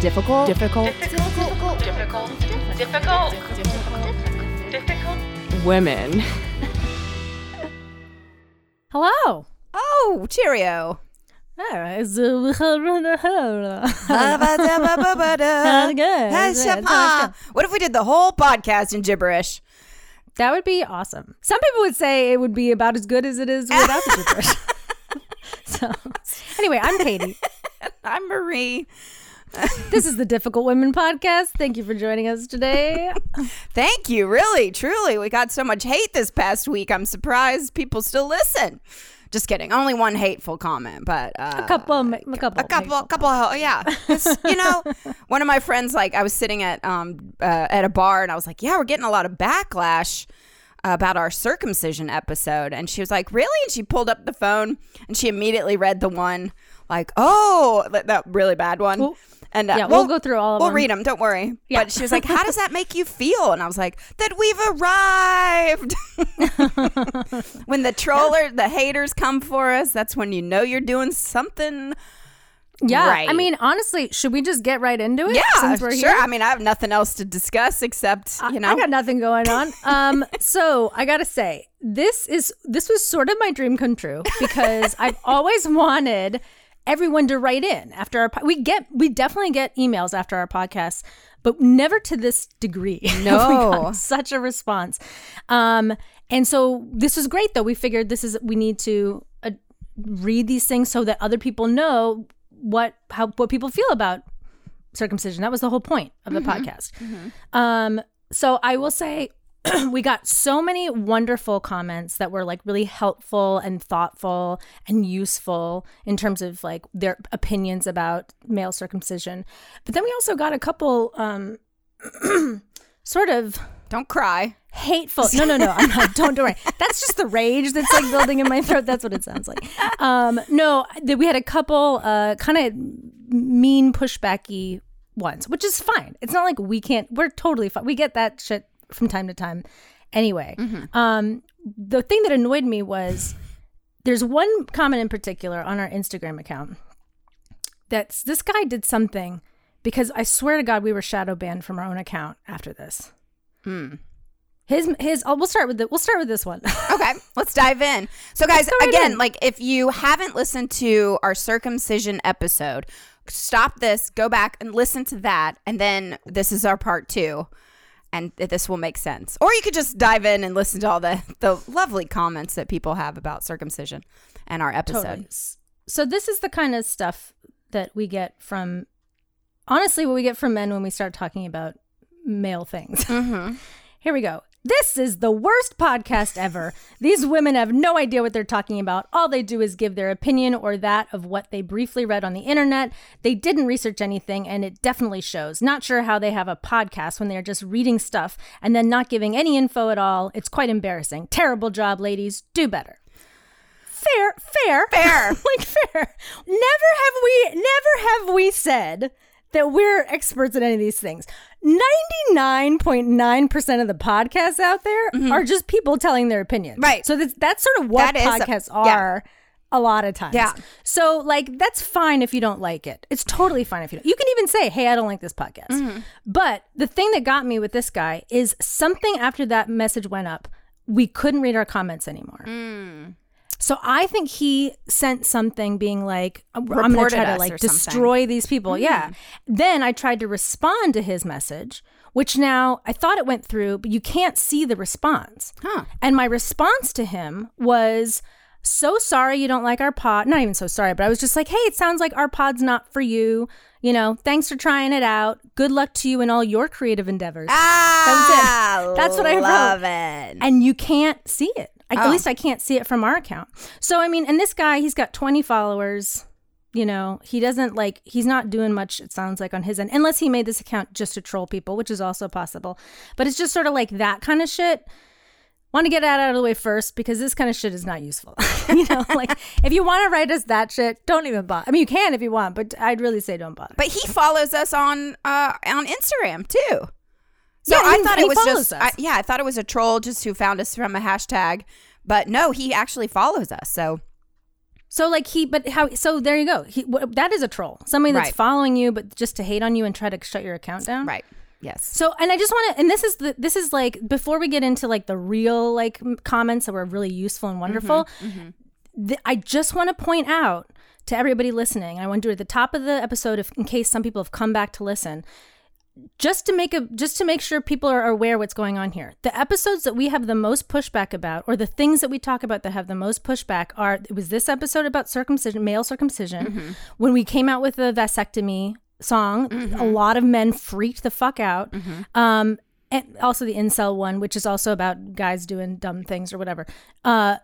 difficult. Difficult. difficult, difficult, difficult, difficult, difficult. Women. Hello. Oh, cheerio. That what if we did the whole podcast in gibberish? That would be awesome. Some people would say it would be about as good as it is without the gibberish. so, anyway, I'm Katie. I'm Marie. This is the Difficult Women podcast. Thank you for joining us today. Thank you. Really, truly. We got so much hate this past week. I'm surprised people still listen. Just kidding. Only one hateful comment, but uh, A couple, a couple, a couple, couple. Of, yeah, you know, one of my friends, like, I was sitting at um uh, at a bar, and I was like, "Yeah, we're getting a lot of backlash about our circumcision episode," and she was like, "Really?" And she pulled up the phone, and she immediately read the one, like, "Oh, that, that really bad one." And uh, yeah, we'll go through all of them. We'll read them. Don't worry. Yeah. But she was like, "How does that make you feel?" And I was like, "That we've arrived." when the troller, the haters come for us, that's when you know you're doing something. Yeah, Right. I mean, honestly, should we just get right into it? Yeah, since we're sure. here. I mean, I have nothing else to discuss except you know. I got nothing going on. Um, so I gotta say, this is this was sort of my dream come true because I've always wanted everyone to write in after our. Po- we get we definitely get emails after our podcast, but never to this degree. No. such a response. Um, and so this was great though. We figured this is we need to uh, read these things so that other people know what how what people feel about circumcision. That was the whole point of the podcast. Um, so I will say we got so many wonderful comments that were like really helpful and thoughtful and useful in terms of like their opinions about male circumcision. But then we also got a couple um sort of Don't cry. hateful. No, no, no. I'm not, don't, don't worry. That's just the rage that's like building in my throat. That's what it sounds like. Um, no, we had a couple uh, kind of mean pushbacky ones, which is fine. It's not like we can't. We're totally fine. We get that shit from time to time. Anyway, um, the thing that annoyed me was there's one comment in particular on our Instagram account that's this guy did something because I swear to God we were shadow banned from our own account after this. His his. Oh, we'll start with the. We'll start with this one. Okay, let's dive in. So, guys, again, in. like if you haven't listened to our circumcision episode, stop this, go back and listen to that, and then this is our part two, and this will make sense. Or you could just dive in and listen to all the the lovely comments that people have about circumcision and our episode. Totally. So this is the kind of stuff that we get from, honestly, what we get from men when we start talking about male things. Mm-hmm. Here we go. This is the worst podcast ever. These women have no idea what they're talking about. All they do is give their opinion or that of what they briefly read on the internet. They didn't research anything, and it definitely shows. Not sure how they have a podcast when they're just reading stuff and then not giving any info at all. It's quite embarrassing. Terrible job, ladies. Do better. Fair, fair, Fair. like fair. Never have we, never have we said that we're experts at any of these things. 99.9% of the podcasts out there are just people telling their opinions. Mm-hmm. Right. So that's, that's sort of what That is a- podcasts yeah. are a lot of times. Yeah. So like that's fine if you don't like it. It's totally fine if you don't. You can even say, "Hey, I don't like this podcast." Mm-hmm. But the thing that got me with this guy is something after that message went up, we couldn't read our comments anymore. Mm. So I think he sent something being like, "I'm going to try to like destroy these people." Yeah. Then I tried to respond to his message, which now I thought it went through, but you can't see the response. Huh. And my response to him was, so sorry you don't like our pod. Not even so sorry, but I was just like, hey, it sounds like our pod's not for you. You know, thanks for trying it out. Good luck to you in all your creative endeavors. Ah, That's what I wrote. love it. And you can't see it. I, At Oh. least I can't see it from our account. So, I mean, and this guy, he's got 20 followers. You know, he doesn't like, he's not doing much, it sounds like, on his end, unless he made this account just to troll people, which is also possible. But it's just sort of like that kind of shit. Want to get that out of the way first because this kind of shit is not useful. you know, like if you want to write us that shit, don't even bother. I mean, you can if you want, but I'd really say don't bother. But he follows us on uh on Instagram too. So Yeah, I he- thought it was just. I, yeah, I thought it was a troll just who found us from a hashtag. But no, he actually follows us. So So like he, but how? So there you go. He, wh- that is a troll. Somebody that's Right. following you, but just to hate on you and try to shut your account down. Right. Yes. So, and I just want to, and this is the, this is like before we get into like the real like comments that were really useful and wonderful. Mm-hmm, mm-hmm. th- I just want to point out to everybody listening, I want to do it at the top of the episode, if in case some people have come back to listen, just to make a just to make sure people are aware what's going on here. The episodes that we have the most pushback about, or the things that we talk about that have the most pushback, are it was this episode about circumcision, male circumcision, when we came out with the vasectomy song. A lot of men freaked the fuck out. Um, and also the incel one, which is also about guys doing dumb things or whatever. Uh,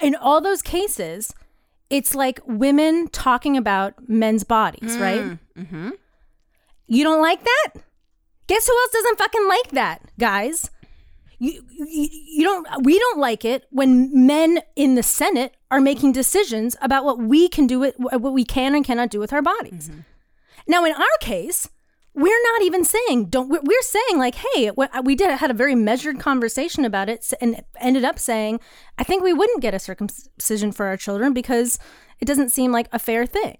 in all those cases, it's like women talking about men's bodies, right? Mm-hmm. You don't like that? Guess who else doesn't fucking like that, guys? You, you, you don't we don't like it when men in the senate are making decisions about what we can do with what we can and cannot do with our bodies now in our case we're not even saying don't we're, we're saying like hey we did had a very measured conversation about it and ended up saying i think we wouldn't get a circumcision for our children because it doesn't seem like a fair thing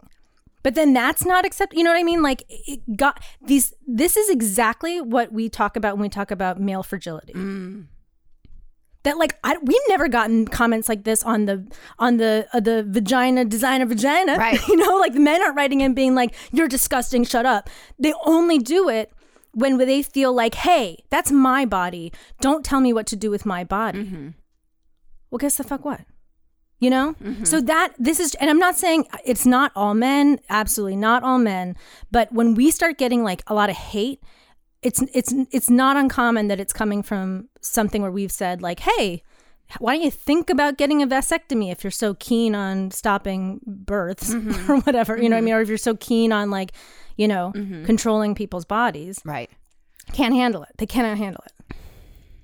but then that's not accept. You know what I mean? Like it got these. This is exactly what we talk about when we talk about male fragility. That like I, we've never gotten comments like this on the on the uh, the vagina designer vagina. Right. You know, like the men aren't writing in being like you're disgusting. Shut up. They only do it when they feel like, hey, that's my body. Don't tell me what to do with my body. Well, guess the fuck what? You know? Mm-hmm. So that this is and I'm not saying it's not all men, absolutely not all men, but when we start getting like a lot of hate, it's it's it's not uncommon that it's coming from something where we've said like, "Hey, why don't you think about getting a vasectomy if you're so keen on stopping births mm-hmm. or whatever, you know what I mm-hmm. mean, or if you're so keen on like, you know, controlling people's bodies." Right. can't handle it. They cannot handle it.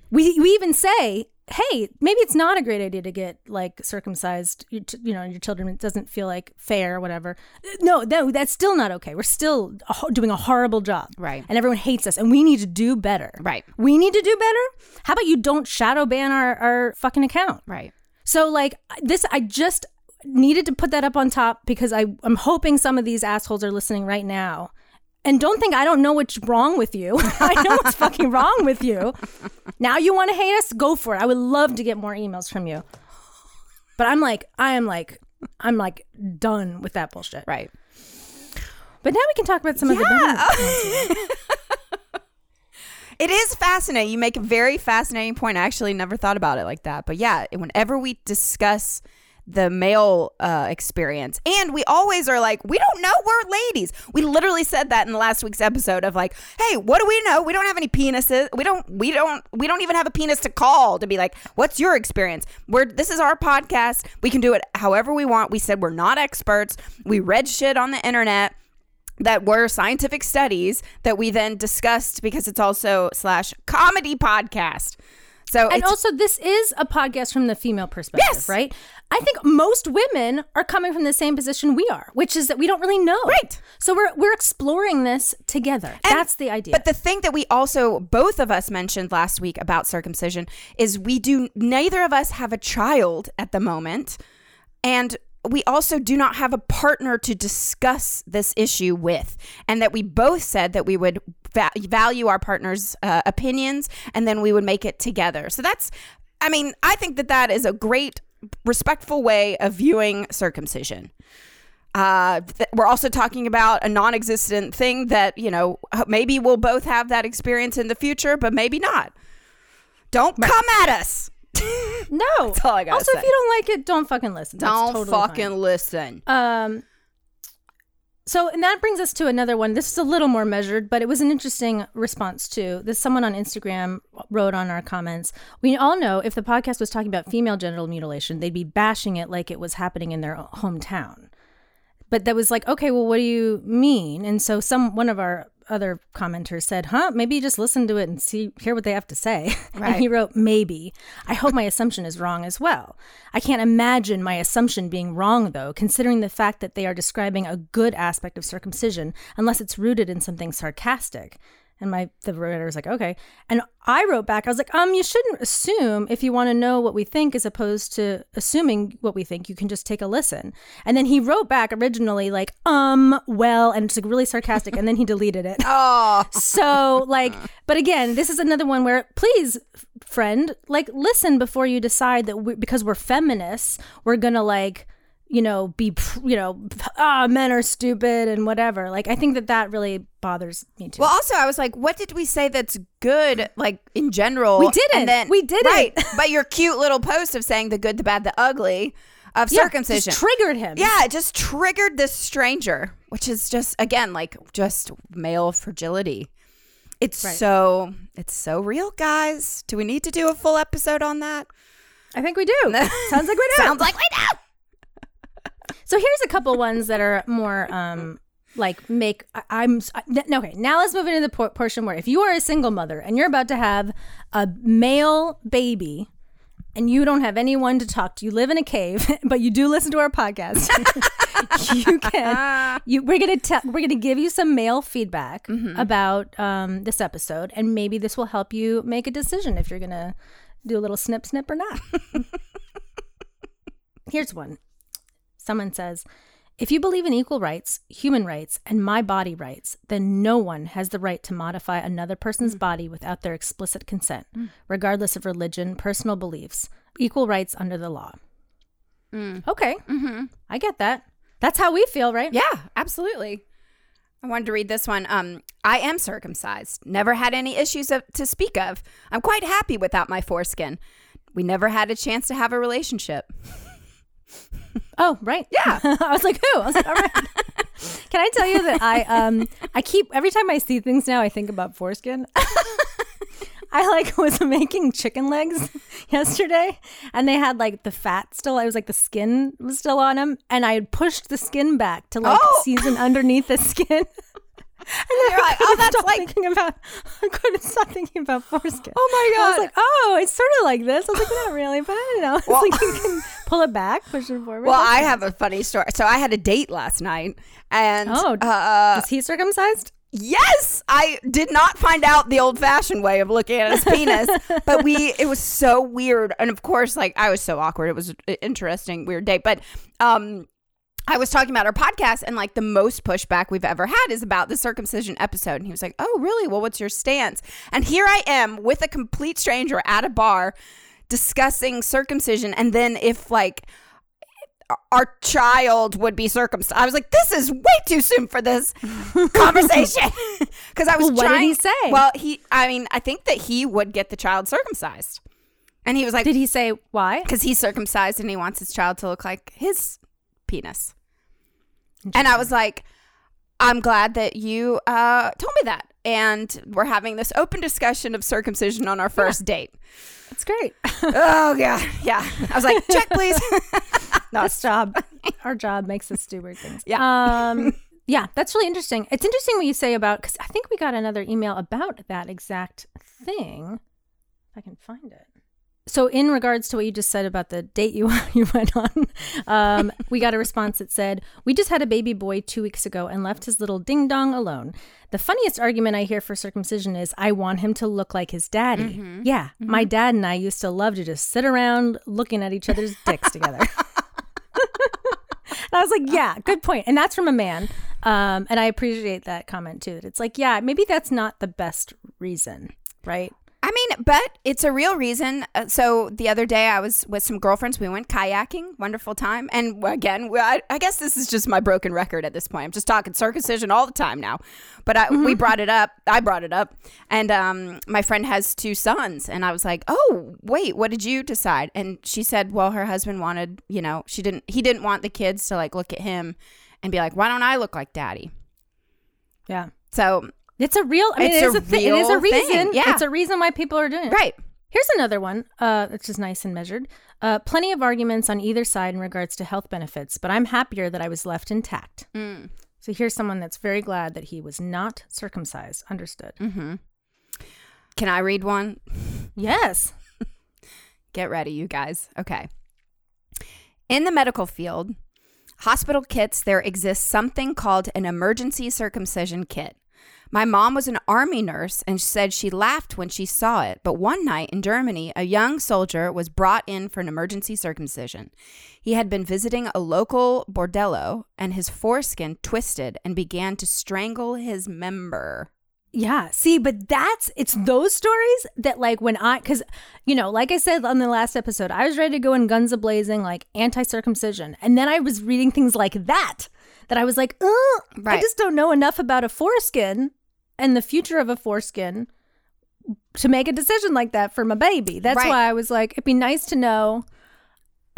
We we even say, hey, maybe it's not a great idea to get like circumcised. You, ch- you know, your children. It doesn't feel like fair or whatever. No, no, that's still not okay. We're still doing a horrible job, Right. And everyone hates us, and we need to do better, Right. We need to do better. How about you don't shadow ban our our fucking account? Right. So like this, I just needed to put that up on top because I I'm hoping some of these assholes are listening right now. And don't think I don't know what's wrong with you. I know what's fucking wrong with you. Now you want to hate us? Go for it. I would love to get more emails from you. But I'm like, I am like, I'm like done with that bullshit. Right. But now we can talk about some of the better. It is fascinating. You make a very fascinating point. I actually never thought about it like that. But yeah, whenever we discuss the male uh, experience, and we always are like, we don't know. We're ladies. We literally said that in the last week's episode of like, hey, what do we know? We don't have any penises. We don't. We don't. We don't even have a penis to call to be like, what's your experience? We're this is our podcast. We can do it however we want. We said we're not experts. We read shit on the internet that were scientific studies that we then discussed because it's also slash comedy podcast. So And also, this is a podcast from the female perspective, Yes. right? I think most women are coming from the same position we are, which is that we don't really know. Right. So we're we're exploring this together. And- That's the idea. But the thing that we also both of us mentioned last week about circumcision is we do neither of us have a child at the moment, and we also do not have a partner to discuss this issue with, and that we both said that we would va- value our partner's uh, opinions, and then we would make it together. So that's, I mean, I think that that is a great, respectful way of viewing circumcision. Uh, th- we're also talking about a non-existent thing that you know maybe we'll both have that experience in the future, but maybe not. Don't come at us. no. That's all I gotta also, say. if you don't like it, don't fucking listen. That's Don't totally fucking fine. listen. Um. So, and that brings us to another one. This is a little more measured, but it was an interesting response to This someone on Instagram wrote on our comments. We all know if the podcast was talking about female genital mutilation, they'd be bashing it like it was happening in their hometown. But that was like, okay, well, what do you mean? And so some one of our other commenters said, "Huh? Maybe just listen to it and see hear what they have to say." Right. And he wrote, "Maybe. I hope my assumption is wrong as well. I can't imagine my assumption being wrong though, considering the fact that they are describing a good aspect of circumcision, unless it's rooted in something sarcastic." And my the writer was like, okay. And I wrote back, I was like, um, you shouldn't assume if you want to know what we think, as opposed to assuming what we think. You can just take a listen. And then he wrote back originally like, um, well, and it's like really sarcastic, and then he deleted it. Oh, So, like, but again, this is another one where, please, friend, like, listen before you decide that we, because we're feminists, we're gonna like, you know, be, you know, ah, men are stupid and whatever. Like, I think that that really bothers me too. well. Also, I was like, what did we say that's good? Like in general, We didn't. And then We didn't. Right, but your cute little post of saying the good, the bad, the ugly of Yeah, circumcision triggered him. Yeah, it just triggered this stranger, which is just again like just male fragility. It's Right. so it's so real, guys. Do we need to do a full episode on that? I think we do. Sounds like we do. Sounds like we do. So here's a couple ones that are more um like make I, n- okay. Now let's move into the por- portion where if you are a single mother and you're about to have a male baby and you don't have anyone to talk to, you live in a cave, but you do listen to our podcast. you can you we're gonna tell we're gonna give you some male feedback about um, this episode, and maybe this will help you make a decision if you're gonna do a little snip snip or not. Here's one. Someone says, if you believe in equal rights, human rights, and my body rights, then no one has the right to modify another person's body without their explicit consent, regardless of religion, personal beliefs, equal rights under the law. Mm. Okay. Mm-hmm. I get that. That's how we feel, right? Yeah, absolutely. I wanted to read this one. Um, I am circumcised. Never had any issues of, to speak of. I'm quite happy without my foreskin. We never had a chance to have a relationship. Oh, right. Yeah. I was like, who? I was like, all right. Can I tell you that I um I keep every time I see things now I think about foreskin. I like was making chicken legs yesterday and they had like the fat still I was like the skin was still on them and I had pushed the skin back to like Oh. season underneath the skin. And you're like, oh, that's stop like- thinking about. I couldn't stop thinking about foreskin. Oh my God. I was God. like, oh, it's sort of like this. I was like, not really, but I don't know. It's Well- like you can pull it back, push it forward. Well, I have a funny story. So I had a date last night, and Oh, uh, is he circumcised? Yes, I did not find out the old-fashioned way of looking at his penis, but we it was so weird, and of course, like I was so awkward. It was an interesting, weird date, but um, I was talking about our podcast, and like the most pushback we've ever had is about the circumcision episode, and he was like, "Oh, really? Well, what's your stance?" And here I am with a complete stranger at a bar discussing circumcision, and then if like our child would be circumcised. I was like, this is way too soon for this conversation. Because I was Well, what did trying. he say? Well, he, I mean, I think that he would get the child circumcised. And he was like, Did he say why? because he's circumcised and he wants his child to look like his penis. And I was like, I'm glad that you uh, told me that. And we're having this open discussion of circumcision on our first date. It's great. Oh, yeah. Yeah. I was like, check, please. no, this job, our job makes us do weird things. Yeah. Um, yeah, that's really interesting. It's interesting what you say about because I think we got another email about that exact thing. If I can find it. So, in regards to what you just said about the date you you went on, um, we got a response that said, "We just had a baby boy two weeks ago and left his little ding dong alone. The funniest argument I hear for circumcision is, I want him to look like his daddy. Yeah, my dad and I used to love to just sit around looking at each other's dicks together." And I was like, yeah, good point. And that's from a man. Um, and I appreciate that comment too. That it's like, yeah, maybe that's not the best reason, right? I mean, but it's a real reason. Uh, so the other day, I was with some girlfriends. We went kayaking, wonderful time. And again, I, I guess this is just my broken record at this point. I'm just talking circumcision all the time now. But I, we brought it up. I brought it up, and um, my friend has two sons, and I was like, "Oh, wait, what did you decide?" And she said, "Well, her husband wanted, you know, she didn't. He didn't want the kids to like look at him and be like, why don't I look like daddy?' Yeah. So It's a real, I mean, It's it is a a, thing. It is a real thing. reason. Yeah. It's a reason why people are doing it. right, Here's another one, uh, which is nice and measured. Uh, plenty of arguments on either side in regards to health benefits, but I'm happier that I was left intact. Mm. So here's someone that's very glad that he was not circumcised. Understood. Mm. can I read one? Yes. Get ready, you guys. Okay. In the medical field, hospital kits, there exists something called an emergency circumcision kit. My mom was an army nurse and said she laughed when she saw it, but one night in Germany, a young soldier was brought in for an emergency circumcision. He had been visiting a local bordello and his foreskin twisted and began to strangle his member. Yeah. See, but that's it's those stories that like when I cuz you know, like I said on the last episode, I was ready to go in guns a blazing like anti-circumcision. And then I was reading things like that that I was like, "Ugh, I just don't know enough about a foreskin and the future of a foreskin to make a decision like that for my baby." That's Right. why I was like, it'd be nice to know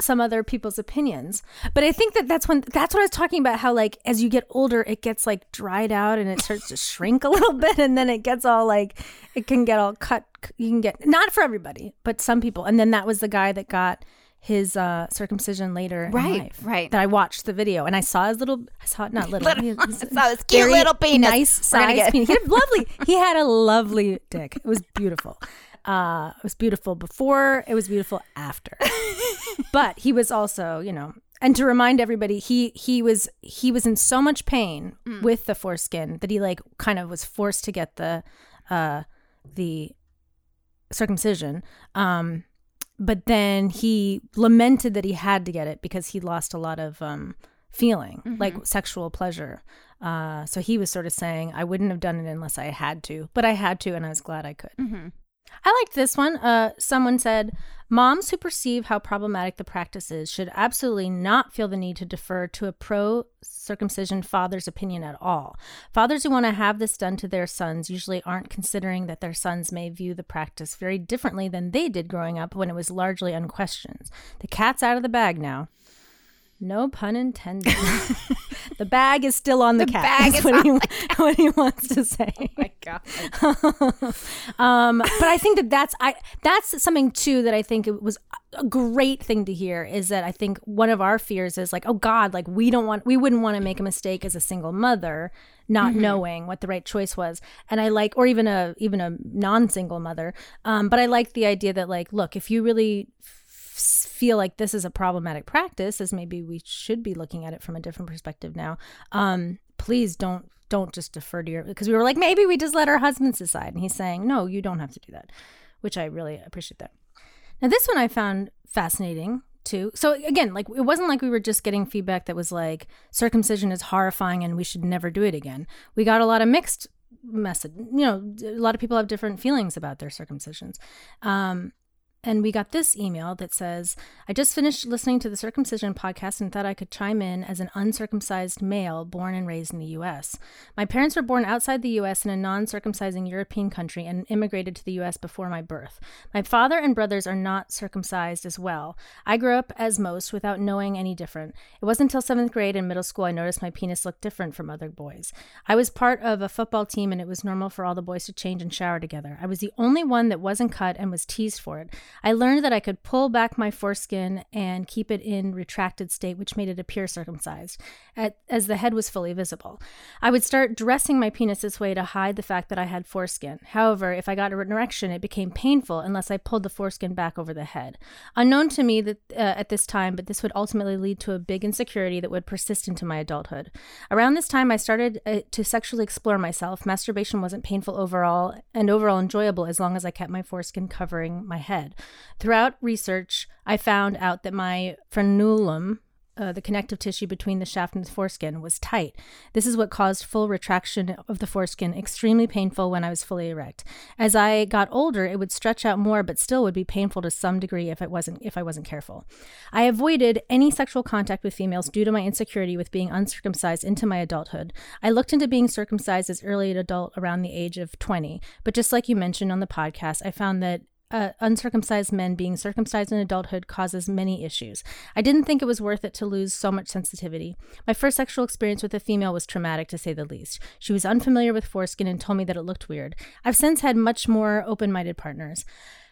some other people's opinions. But I think that that's when that's what I was talking about how like as you get older it gets like dried out and it starts to shrink a little bit and then it gets all like it can get all cut you can get not for everybody, but some people. And then that was the guy that got his uh circumcision later in Right, life. right. That I watched the video and I saw his little I saw it not little. Little- he- saw his cute little penis. Nice size get- penis. He had lovely he had a lovely dick. It was beautiful. Uh, it was beautiful before. It was beautiful after. but he was also, you know, and to remind everybody, he he was he was in so much pain with the foreskin that he like kind of was forced to get the uh the circumcision. Um, but then he lamented that he had to get it because he lost a lot of um feeling, like sexual pleasure. Uh, so he was sort of saying, I wouldn't have done it unless I had to, but I had to, and I was glad I could. I liked this one. Uh, someone said, Moms who perceive how problematic the practice is should absolutely not feel the need to defer to a pro circumcision father's opinion at all. Fathers who want to have this done to their sons usually aren't considering that their sons may view the practice very differently than they did growing up when it was largely unquestioned. The cat's out of the bag now. No pun intended. the bag is still on the, cat. bag is what, he, what he wants to say. Oh my God. um, but I think that that's I that's something too that I think it was a great thing to hear is that I think one of our fears is like, oh God, like we don't want we wouldn't want to make a mistake as a single mother, not knowing what the right choice was. And I like or even a even a non-single mother. Um, but I like the idea that like, look, if you really feel like this is a problematic practice as maybe we should be looking at it from a different perspective now um please don't don't just defer to your because we were like maybe we just let our husbands decide. And he's saying no you don't have to do that which i really appreciate that. Now this one i found fascinating too. So again like it wasn't like we were just getting feedback that was like circumcision is horrifying and we should never do it again. We got a lot of mixed message you know a lot of people have different feelings about their circumcisions. Um and we got this email that says, I just finished listening to the circumcision podcast and thought I could chime in as an uncircumcised male born and raised in the US. My parents were born outside the US in a non circumcising European country and immigrated to the US before my birth. My father and brothers are not circumcised as well. I grew up as most without knowing any different. It wasn't until seventh grade and middle school I noticed my penis looked different from other boys. I was part of a football team and it was normal for all the boys to change and shower together. I was the only one that wasn't cut and was teased for it. I learned that I could pull back my foreskin and keep it in retracted state, which made it appear circumcised, at, as the head was fully visible. I would start dressing my penis this way to hide the fact that I had foreskin. However, if I got an erection, it became painful unless I pulled the foreskin back over the head. Unknown to me that uh, at this time, but this would ultimately lead to a big insecurity that would persist into my adulthood. Around this time, I started uh, to sexually explore myself. Masturbation wasn't painful overall and overall enjoyable as long as I kept my foreskin covering my head. Throughout research, I found out that my frenulum, uh, the connective tissue between the shaft and the foreskin, was tight. This is what caused full retraction of the foreskin, extremely painful when I was fully erect. As I got older, it would stretch out more, but still would be painful to some degree if it wasn't if I wasn't careful. I avoided any sexual contact with females due to my insecurity with being uncircumcised into my adulthood. I looked into being circumcised as early an adult around the age of 20, but just like you mentioned on the podcast, I found that uh, uncircumcised men being circumcised in adulthood causes many issues. I didn't think it was worth it to lose so much sensitivity. My first sexual experience with a female was traumatic, to say the least. She was unfamiliar with foreskin and told me that it looked weird. I've since had much more open minded partners.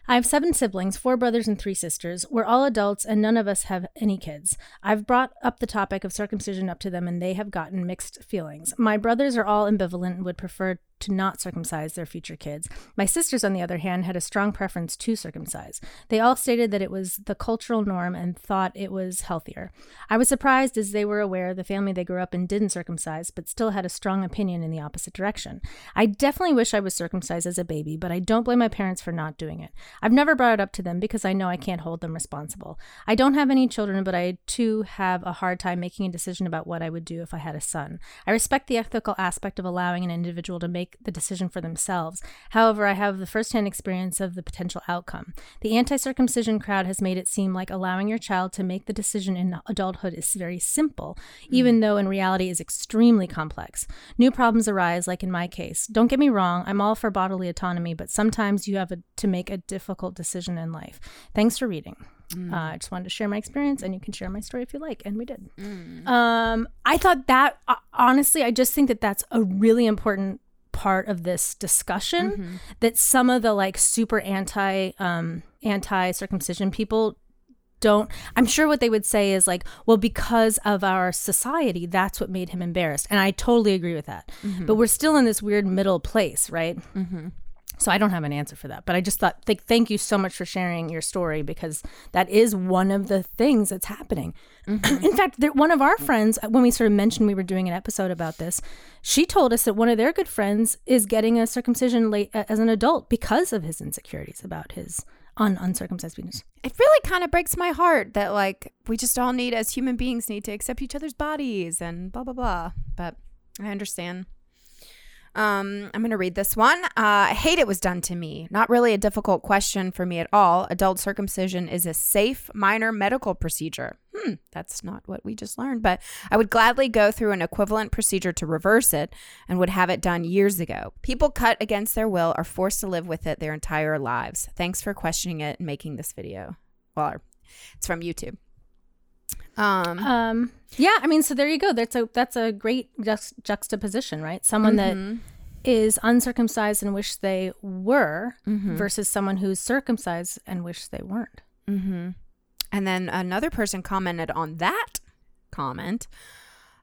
I have seven siblings, four brothers and three sisters. We're all adults and none of us have any kids. I've brought up the topic of circumcision up to them and they have gotten mixed feelings. My brothers are all ambivalent and would prefer to not circumcise their future kids. My sisters, on the other hand, had a strong preference to circumcise. They all stated that it was the cultural norm and thought it was healthier. I was surprised as they were aware the family they grew up in didn't circumcise, but still had a strong opinion in the opposite direction. I definitely wish I was circumcised as a baby, but I don't blame my parents for not doing it. I've never brought it up to them because I know I can't hold them responsible. I don't have any children, but I too have a hard time making a decision about what I would do if I had a son. I respect the ethical aspect of allowing an individual to make the decision for themselves. However, I have the firsthand experience of the potential outcome. The anti circumcision crowd has made it seem like allowing your child to make the decision in adulthood is very simple, even though in reality is extremely complex. New problems arise, like in my case. Don't get me wrong, I'm all for bodily autonomy, but sometimes you have a, to make a difficult decision in life. Thanks for reading. Uh, I just wanted to share my experience, and you can share my story if you like, and we did. Um, I thought that uh, honestly, I just think that that's a really important part of this discussion. Mm-hmm. That some of the like super anti um, anti circumcision people don't. I'm sure what they would say is like, well, because of our society, that's what made him embarrassed, and I totally agree with that. Mm-hmm. But we're still in this weird middle place, right? Mm-hmm. So I don't have an answer for that, but I just thought, th- thank you so much for sharing your story because that is one of the things that's happening. In fact, there, one of our friends, when we sort of mentioned we were doing an episode about this, she told us that one of their good friends is getting a circumcision late uh, as an adult because of his insecurities about his un- uncircumcised penis. It really kind of breaks my heart that like we just all need as human beings need to accept each other's bodies and blah blah blah. But I understand. Um, I'm gonna read this one. Uh, hate it was done to me. Not really a difficult question for me at all. Adult circumcision is a safe minor medical procedure. Hmm, that's not what we just learned, but I would gladly go through an equivalent procedure to reverse it and would have it done years ago. People cut against their will are forced to live with it their entire lives. Thanks for questioning it and making this video. Well, it's from YouTube. Um, Um, yeah, I mean, so there you go. That's a that's a great juxt- juxtaposition, right? Someone that is uncircumcised and wish they were, versus someone who's circumcised and wish they weren't. Mm-hmm. And then another person commented on that comment.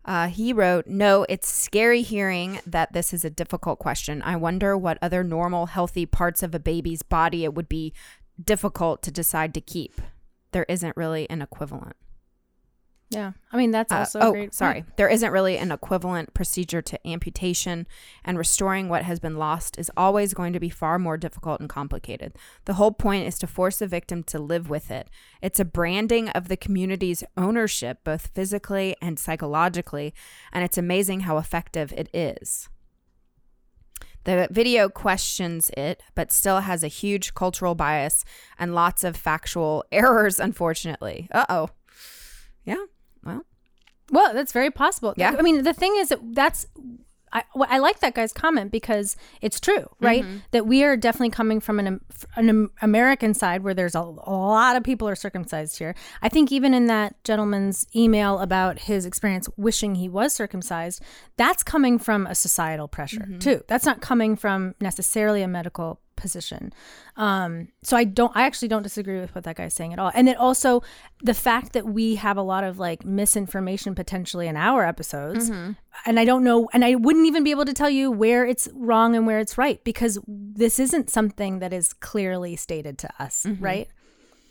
Uh, he wrote, No, it's scary hearing that this is a difficult question. I wonder what other normal, healthy parts of a baby's body it would be difficult to decide to keep. There isn't really an equivalent. Yeah, I mean that's Uh, also a oh, great. sorry. There isn't really an equivalent procedure to amputation, and restoring what has been lost is always going to be far more difficult and complicated. The whole point is to force the victim to live with it. It's a branding of the community's ownership, both physically and psychologically, and it's amazing how effective it is. The video questions it, but still has a huge cultural bias and lots of factual errors, unfortunately. Uh oh. Yeah. Well, Well, that's very possible. Yeah. I mean, the thing is that that's. I, I like that guy's comment because it's true, right? Mm-hmm. That we are definitely coming from an, an American side where there's a, a lot of people are circumcised here. I think even in that gentleman's email about his experience wishing he was circumcised, that's coming from a societal pressure Mm-hmm. too. That's not coming from necessarily a medical position. Um, so I don't, I actually don't disagree with what that guy's saying at all. And it also, the fact that we have a lot of like misinformation potentially in our episodes, and I don't know, and I wouldn't even be able to tell you where it's wrong and where it's right because this isn't something that is clearly stated to us, right?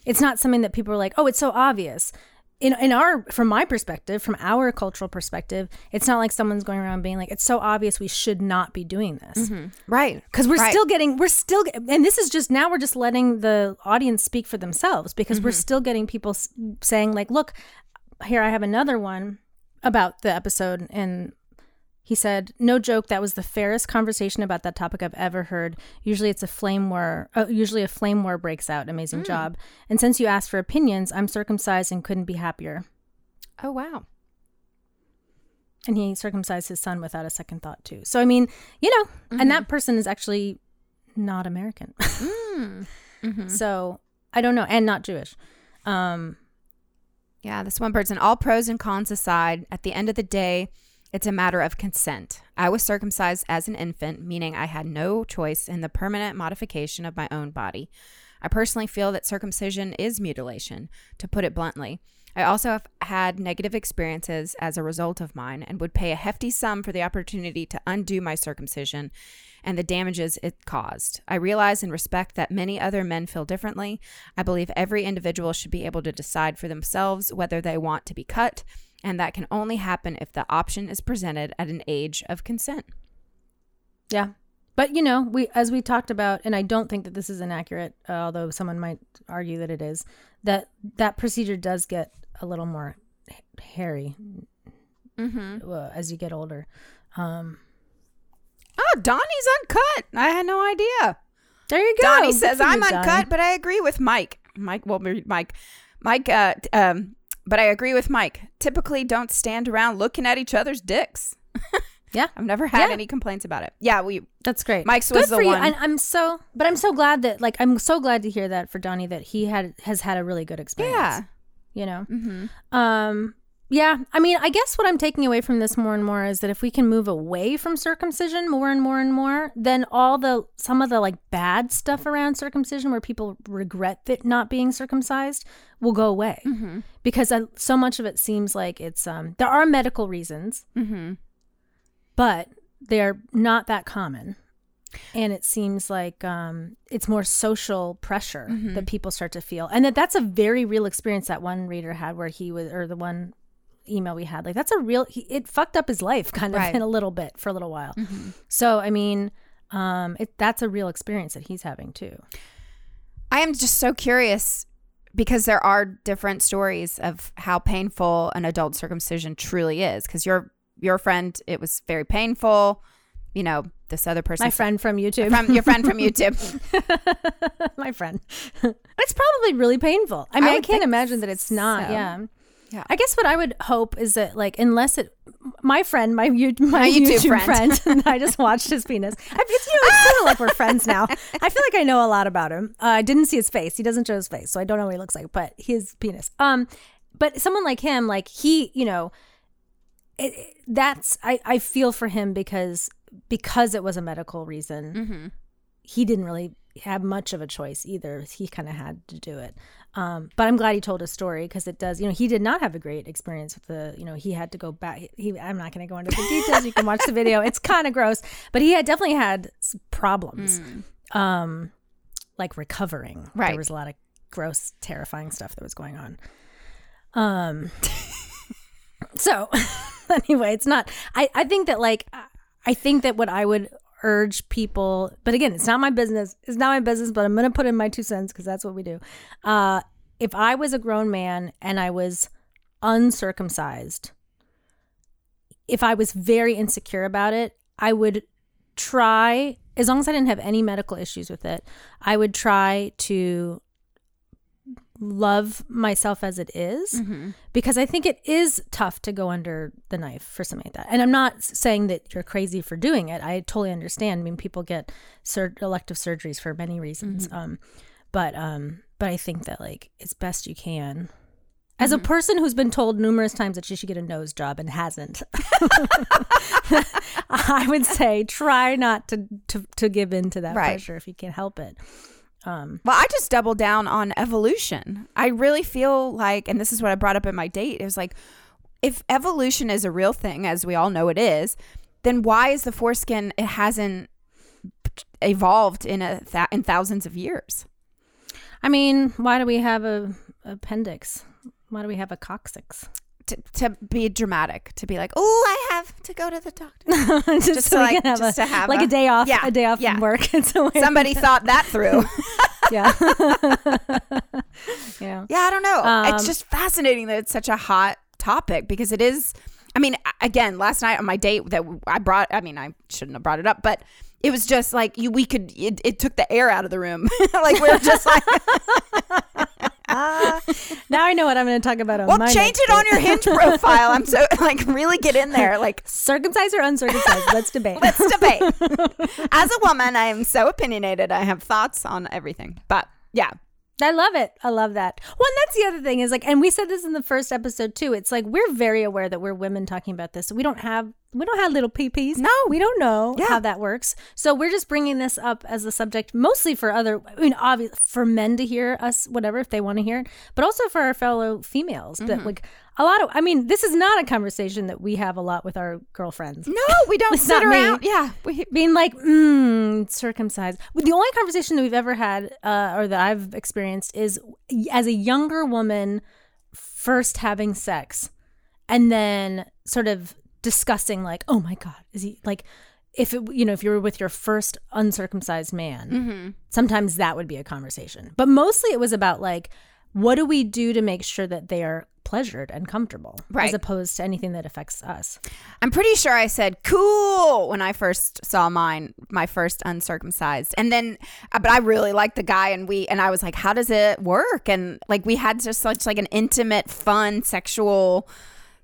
It's not something that people are like, oh, it's so obvious. In, in our from my perspective from our cultural perspective it's not like someone's going around being like it's so obvious we should not be doing this mm-hmm. right. because we're Right. still getting we're still and this is just now we're just letting the audience speak for themselves because we're mm-hmm. still getting people s- saying like look here i have another one about the episode and he said no joke that was the fairest conversation about that topic i've ever heard. Usually it's a flame war uh, usually a flame war breaks out. Amazing job. And since you asked for opinions i'm circumcised and couldn't be happier. Oh, wow. and he circumcised his son without a second thought too. So i mean you know and that person is actually not american. So i don't know and not jewish. Um Yeah, this one person, all pros and cons aside, at the end of the day, it's a matter of consent. I was circumcised as an infant, meaning I had no choice in the permanent modification of my own body. I personally feel that circumcision is mutilation, to put it bluntly. I also have had negative experiences as a result of mine and would pay a hefty sum for the opportunity to undo my circumcision and the damages it caused. I realize and respect that many other men feel differently. I believe every individual should be able to decide for themselves whether they want to be cut, and that can only happen if the option is presented at an age of consent. Yeah. But you know, we as we talked about, and I don't think that this is inaccurate, uh, although someone might argue that it is. That that procedure does get a little more hairy Mm-hmm. uh, as you get older. Um, Oh, Donnie's uncut. I had no idea. there you go. Donnie Good says I'm Donnie." uncut, but I agree with Mike. Mike, well, Mike, Mike. Uh, um, but I agree with Mike. Typically, don't stand around looking at each other's dicks. Yeah, I've never had Yeah. any complaints about it. Yeah, we. that's great. Mike's Good was the for you. one- And I'm so, but I'm so glad that, like, I'm so glad to hear that for Donnie that he had has had a really good experience. Yeah. you know. Mm-hmm. Um, yeah, I mean, I guess what I'm taking away from this more and more is that if we can move away from circumcision more and more and more, then all the some of the like bad stuff around circumcision where people regret that not being circumcised will go away Mm-hmm. because uh, so much of it seems like it's um there are medical reasons, Mm-hmm. but they're not that common. And it seems like um, it's more social pressure Mm-hmm. that people start to feel, and that that's a very real experience that one reader had, where he was, or the one email we had, like that's a real. He, it fucked up his life, kind of Right. Mm-hmm. in a little bit for a little while. So I mean, um, it that's a real experience that he's having too. I am just so curious because there are different stories of how painful an adult circumcision truly is. Because your your friend, it was very painful. You know, this other person, My friend from YouTube, from your friend from YouTube. my friend. it's probably really painful. I mean, I, would can't imagine that it's not. so. Yeah. Yeah. I guess what I would hope is that, like, unless it, my friend, my, you, my, My YouTube YouTube, friend. friend, I just watched his penis. I, you know, it's sort of like we're friends now. I feel like I know a lot about him. Uh, I didn't see his face. He doesn't show his face, so I don't know what he looks like. But his penis. Um, but someone like him, like he, you know, it, it- that's I, I feel for him because because it was a medical reason Mm-hmm. he didn't really have much of a choice either. He kind of had to do it. Um, but i'm glad he told his story because it does you know he did not have a great experience with the you know he had to go back he i'm not going to go into the details you can watch the video it's kind of gross but he had definitely had problems. Um like recovering. Right. there was a lot of gross terrifying stuff that was going on. Um so anyway it's not i i think that like i think that what i would urge people but again it's not my business. It's not my business but i'm gonna put in my two cents because that's what we do. Uh if i was a grown man and i was uncircumcised if i was very insecure about it i would try as long as i didn't have any medical issues with it i would try to love myself as it is because I think it is tough to go under the knife for something like that. And I'm not saying that you're crazy for doing it. I totally understand. I mean, people get sur- elective surgeries for many reasons. Um, but um, but I think that like it's best you can. As a person who's been told numerous times that she should get a nose job and hasn't, I would say try not to to, to give in to that Right. pressure if you can help it. Um, Well, I just doubled down on evolution. I really feel like, and this is what I brought up in my date, it was like, if evolution is a real thing, as we all know it is, then why is the foreskin, it hasn't evolved in a th- in thousands of years? I mean, why do we have a appendix? Why do we have a coccyx? To, to be dramatic, to be like, oh, I have to go to the doctor. just, Just so to, like- have, just a, to have like a- a, day off, yeah, a day off yeah. from work. Somebody thought that through. yeah, yeah. Yeah, I don't know. Um, it's just fascinating that it's such a hot topic because it is. I mean, again, last night on my date that I brought. I mean, I shouldn't have brought it up, but it was just like you. We could. It, it took the air out of the room. like we are just like, Now I know what I'm going to talk about on well, change it on your Hinge profile. I'm so like really get in there. Like circumcised or uncircumcised. Let's debate. let's debate. As a woman, I am so opinionated. I have thoughts on everything. But yeah, I love it. I love that. Well, and that's the other thing is like, and we said this in the first episode too. It's like we're very aware that we're women talking about this. So we don't have we don't have little peepees. No. we don't know Yeah. how that works. So we're just bringing this up as a subject, mostly for other, I mean, obvious for men to hear us, whatever if they want to hear it, but also for our fellow females. That like a lot of, I mean, this is not a conversation that we have a lot with our girlfriends. No, we don't sit not me. around. Yeah, we, being like, mm, circumcised. The only conversation that we've ever had, uh, or that I've experienced, is as a younger woman first having sex, and then sort of discussing like, oh my god, is he like? If it, you know, if you were with your first uncircumcised man, Mm-hmm. sometimes that would be a conversation. But mostly it was about like, what do we do to make sure that they are pleasured and comfortable, Right. as opposed to anything that affects us. I'm pretty sure I said cool when I first saw mine, my first uncircumcised. And then, uh, but I really liked the guy, and we, and I was like, how does it work? And like, we had just such like an intimate, fun, sexual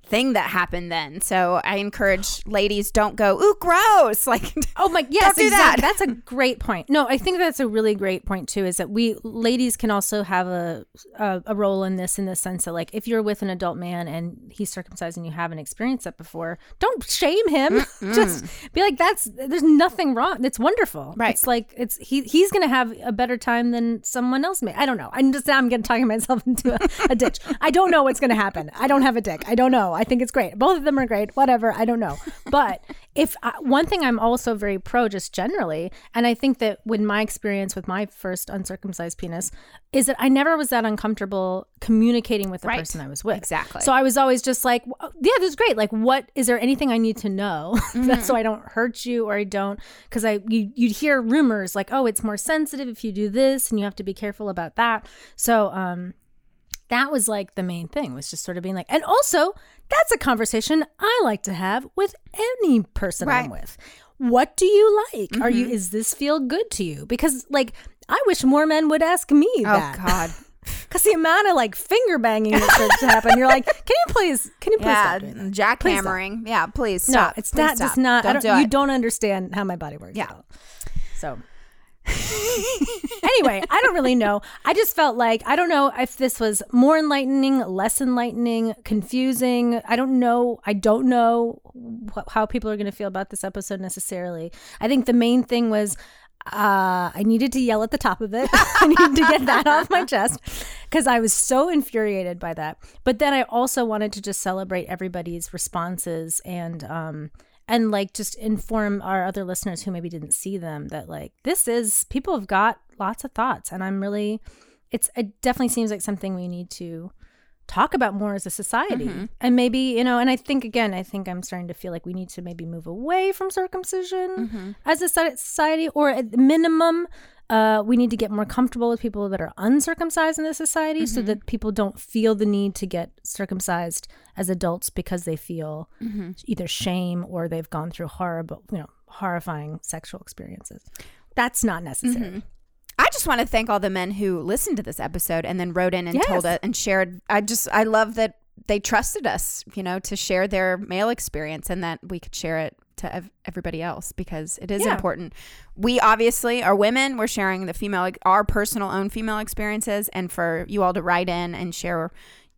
thing that happened then. So I encourage ladies, don't go, ooh, gross. Like, Oh my yes, do exactly. that. That's a great point. No, I think that's a really great point too. Is that we ladies can also have a, a a role in this in the sense that like if you're with an adult man and he's circumcised and you haven't experienced that before, don't shame him. Just be like that's there's nothing wrong. It's wonderful. Right. It's like it's he he's gonna have a better time than someone else may. I don't know. I'm just I'm getting talking myself into a, a ditch. I don't know what's gonna happen. I don't have a dick. I don't know. I think it's great. Both of them are great. Whatever. I don't know. But if I, one thing I'm also very pro just generally, and I think that with my experience with my first uncircumcised penis, is that I never was that uncomfortable communicating with the Right. person I was with. Exactly. So I was always just like, yeah, this is great. Like, what is there anything I need to know That's so I don't hurt you or I don't because I you you'd hear rumors like, oh, it's more sensitive if you do this and you have to be careful about that. So um that was like the main thing was just sort of being like and also that's a conversation i like to have with any person i'm with what do you like are you mm-hmm. is this feel good to you because like i wish more men would ask me oh, that God. because the amount of like finger banging that starts to happen you're like can you please can you please Yeah, stop doing that jackhammering. Yeah, please no it's Please not stop. just not Don't I don't, do you it. don't understand how my body works Yeah. so anyway, I don't really know. I just felt like I don't know if this was more enlightening, less enlightening, confusing. I don't know. I don't know wh- how people are going to feel about this episode necessarily. I think the main thing was uh, I needed to yell at the top of it. I needed to get that off my chest because I was so infuriated by that. But then I also wanted to just celebrate everybody's responses and um and like just inform our other listeners who maybe didn't see them that like this is people have got lots of thoughts and I'm really it's it definitely seems like something we need to talk about more as a society. Mm-hmm. And maybe you know and i think again i think i'm starting to feel like we need to maybe move away from circumcision mm-hmm. as a society or at minimum uh, we need to get more comfortable with people that are uncircumcised in the society so mm-hmm. that people don't feel the need to get circumcised as adults because they feel mm-hmm. either shame or they've gone through horrible you know horrifying sexual experiences. That's not necessary. Mm-hmm. I just want to thank all the men who listened to this episode and then wrote in and Yes. told it and shared. I just, I love that they trusted us, you know, to share their male experience and that we could share it to ev- everybody else because it is Yeah. important. We obviously are women. We're sharing the female, our personal own female experiences, and for you all to write in and share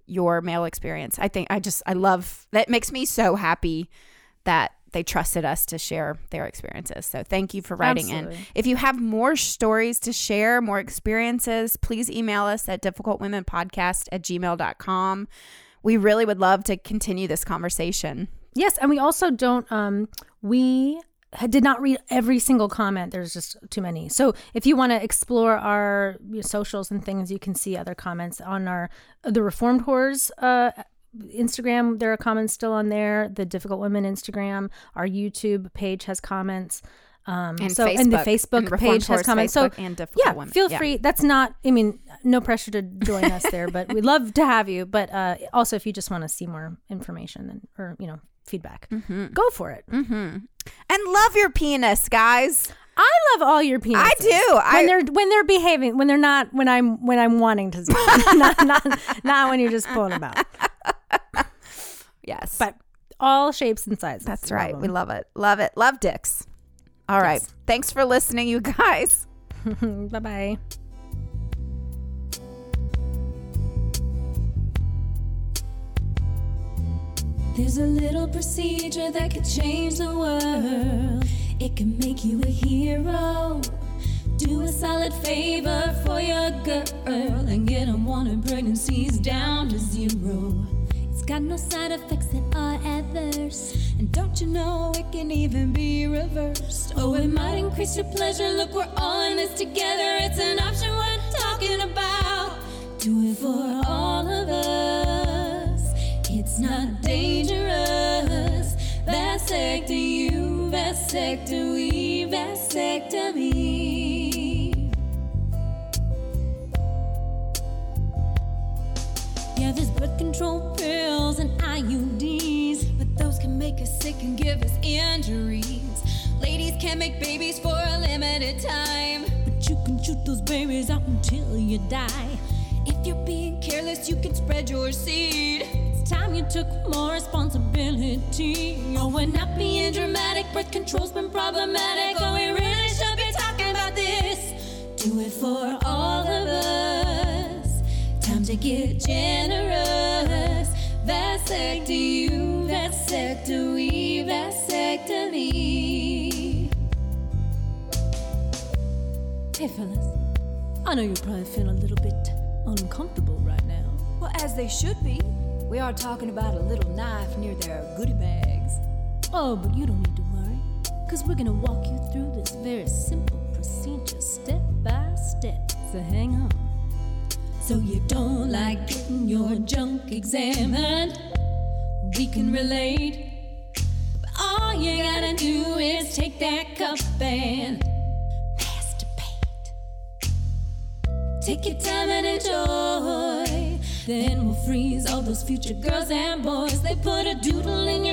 your male experience. I think I just, I love that. Makes me so happy that they trusted us to share their experiences. So thank you for writing in. If you have more stories to share, more experiences, please email us at difficultwomenpodcast at gmail.com. We really would love to continue this conversation. Yes, and we also don't. Um, we did not read every single comment. There's just too many. So if you want to explore our socials and things, you can see other comments on our the Reformed Whores uh, Instagram. There are comments still on there. The Difficult Women Instagram, our YouTube page has comments. Um, And so and the Facebook, Facebook and page has comments. Facebook so and Difficult yeah, Women. feel Yeah. free. That's not. I mean, no pressure to join us there, but we'd love to have you. But uh, also, if you just want to see more information and or you know feedback, Mm-hmm. go for it. And love your penis, guys. I love all your penises. I do. when I- they're when they're behaving, when they're not, when I'm when I'm wanting to, not, not not when you're just pulling them out. Yes. But all shapes and sizes. that's Love right. We them. love it. Love it. Love dicks. All right. Thanks for listening, you guys. bye bye. There's a little procedure that could change the world. It can make you a hero. Do a solid favor for your girl and get unwanted pregnancies down to zero. It's got no side effects that are adverse. And don't you know it can even be reversed? Oh, it might increase your pleasure. Look, we're all in this together. It's an option worth talking about. Do it for all of us. It's not dangerous. Vasectomy, you, vasectomy, we vasectomy. Yeah, there's birth control pills and IUDs, but those can make us sick and give us injuries. Ladies can't make babies for a limited time, but you can shoot those babies out until you die. If you're being careless, you can spread your seed. Time you took more responsibility. Oh, we're not being dramatic. Birth control's been problematic. Oh, we really should be talking about this. Do it for all of us. Time to get generous. Vasectomy, you, vasectomy, vasectomy. Hey, fellas. I know you probably feel a little bit uncomfortable right now. Well, as they should be. We are talking about a little knife near their goodie bags. Oh, but you don't need to worry, because we're gonna walk you through this very simple procedure step by step. So hang on. So you don't like getting your junk examined? We can relate. But all you gotta do is take that cup and masturbate. Take your time and enjoy. Then we'll freeze all those future girls and boys. They put a doodle in